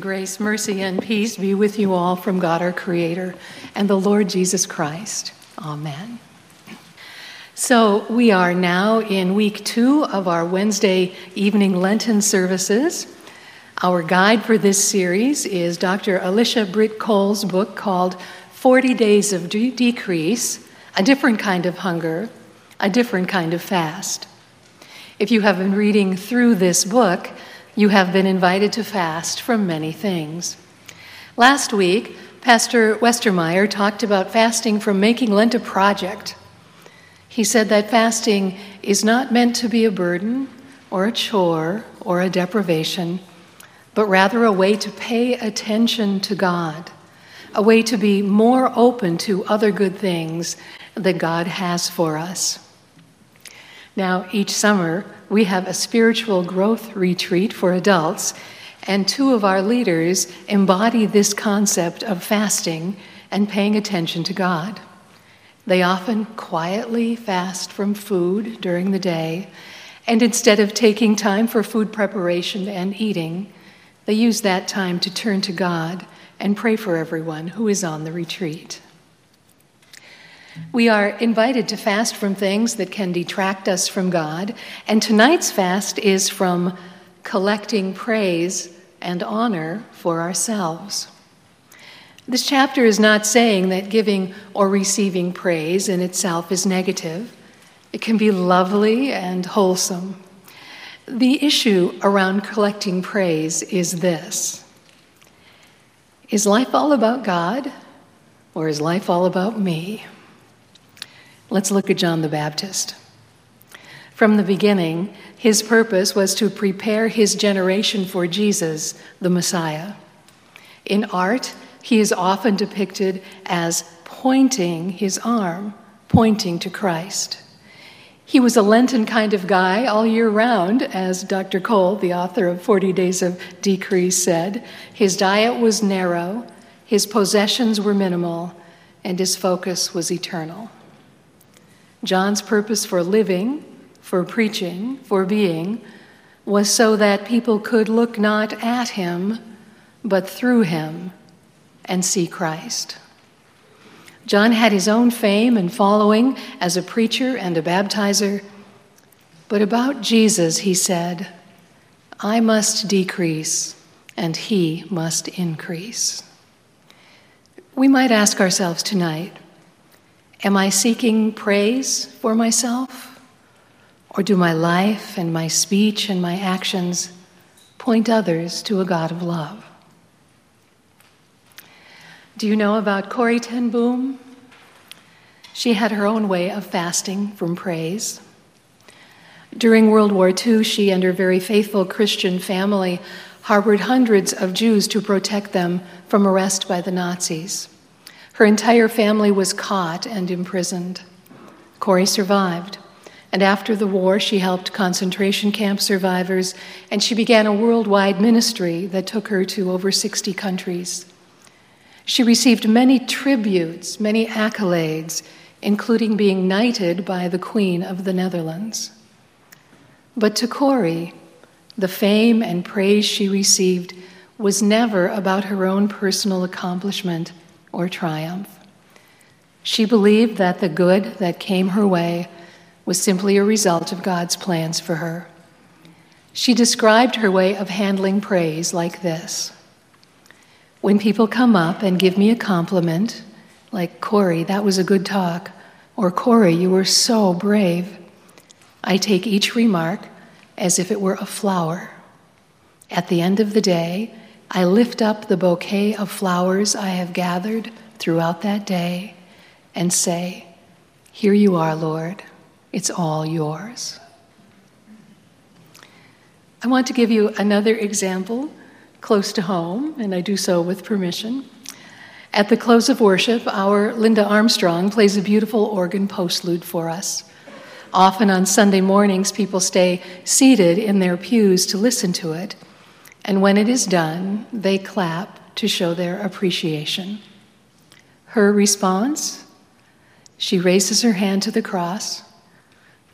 Grace, mercy, and peace be with you all from God our Creator and the Lord Jesus Christ. Amen. So, we are now in week two of our Wednesday evening Lenten services. Our guide for this series is Dr. Alicia Britt Chole's book called 40 Days of De- Decrease A Different Kind of Hunger, A Different Kind of Fast. If you have been reading through this book, you have been invited to fast from many things. Last week, Pastor Westermeyer talked about fasting from making Lent a project. He said that fasting is not meant to be a burden or a chore or a deprivation, but rather a way to pay attention to God, a way to be more open to other good things that God has for us. Now, each summer, we have a spiritual growth retreat for adults, and two of our leaders embody this concept of fasting and paying attention to God. They often quietly fast from food during the day, and instead of taking time for food preparation and eating, they use that time to turn to God and pray for everyone who is on the retreat. We are invited to fast from things that can detract us from God, and tonight's fast is from collecting praise and honor for ourselves. This chapter is not saying that giving or receiving praise in itself is negative. It can be lovely and wholesome. The issue around collecting praise is this Is life all about God, or is life all about me? Let's look at John the Baptist. From the beginning, his purpose was to prepare his generation for Jesus, the Messiah. In art, he is often depicted as pointing his arm, pointing to Christ. He was a Lenten kind of guy all year round, as Dr. Chole, the author of 40 Days of Decrease, said. His diet was narrow, his possessions were minimal, and his focus was eternal. John's purpose for living, for preaching, for being, was so that people could look not at him, but through him and see Christ. John had his own fame and following as a preacher and a baptizer, but about Jesus he said, I must decrease and he must increase. We might ask ourselves tonight, Am I seeking praise for myself? Or do my life and my speech and my actions point others to a God of love? Do you know about Corrie Ten Boom? She had her own way of fasting from praise. During World War II, she and her very faithful Christian family harbored hundreds of Jews to protect them from arrest by the Nazis. Her entire family was caught and imprisoned. Corrie survived, and after the war, she helped concentration camp survivors, and she began a worldwide ministry that took her to over 60 countries. She received many tributes, many accolades, including being knighted by the Queen of the Netherlands. But to Corrie, the fame and praise she received was never about her own personal accomplishment or triumph. She believed that the good that came her way was simply a result of God's plans for her. She described her way of handling praise like this When people come up and give me a compliment, like, Corrie, that was a good talk, or Corrie, you were so brave, I take each remark as if it were a flower. At the end of the day, I lift up the bouquet of flowers I have gathered throughout that day and say, Here you are, Lord. It's all yours. I want to give you another example close to home, and I do so with permission. At the close of worship, our Linda Armstrong plays a beautiful organ postlude for us. Often on Sunday mornings, people stay seated in their pews to listen to it and when it is done, they clap to show their appreciation. Her response? She raises her hand to the cross,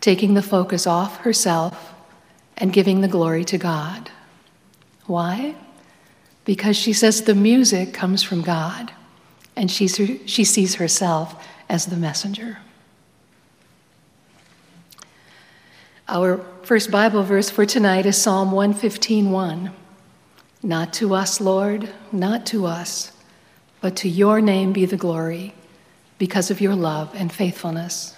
taking the focus off herself and giving the glory to God. Why? because she says the music comes from God and she, she sees herself as the messenger. Our first Bible verse for tonight is Psalm 115:1. Not to us, Lord, not to us, but to your name be the glory because of your love and faithfulness.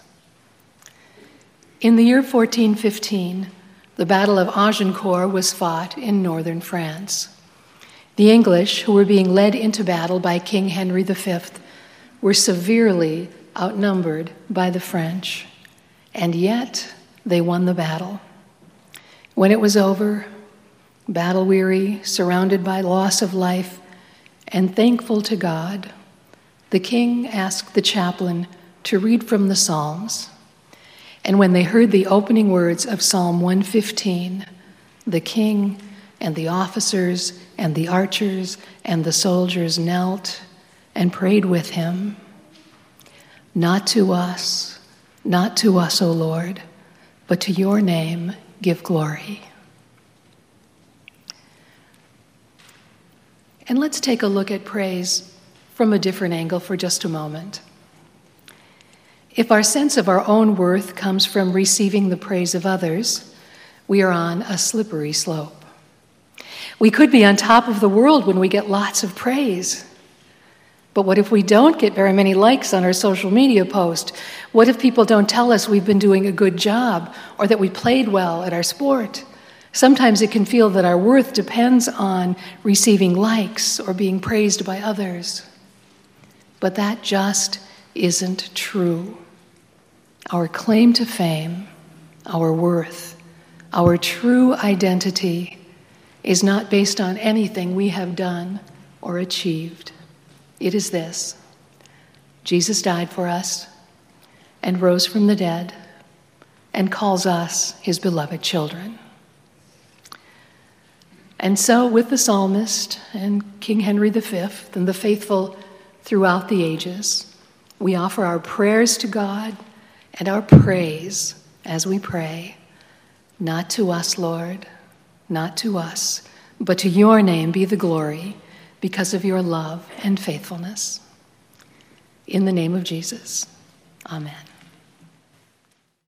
In the year 1415, the Battle of Agincourt was fought in northern France. The English, who were being led into battle by King Henry V, were severely outnumbered by the French, and yet they won the battle. When it was over, battle weary, surrounded by loss of life, and thankful to God, the king asked the chaplain to read from the Psalms. And when they heard the opening words of Psalm 115, the king and the officers and the archers and the soldiers knelt and prayed with him. Not to us, not to us, O Lord, but to your name give glory. And let's take a look at praise from a different angle for just a moment. If our sense of our own worth comes from receiving the praise of others, we are on a slippery slope. We could be on top of the world when we get lots of praise. But what if we don't get very many likes on our social media post? What if people don't tell us we've been doing a good job or that we played well at our sport? Sometimes it can feel that our worth depends on receiving likes or being praised by others. But that just isn't true. Our claim to fame, our worth, our true identity is not based on anything we have done or achieved. It is this Jesus died for us and rose from the dead and calls us his beloved children. And so, with the psalmist and King Henry V and the faithful throughout the ages, we offer our prayers to God and our praise as we pray, not to us, Lord not to us, but to your name be the glory because of your love and faithfulness. In the name of Jesus, amen.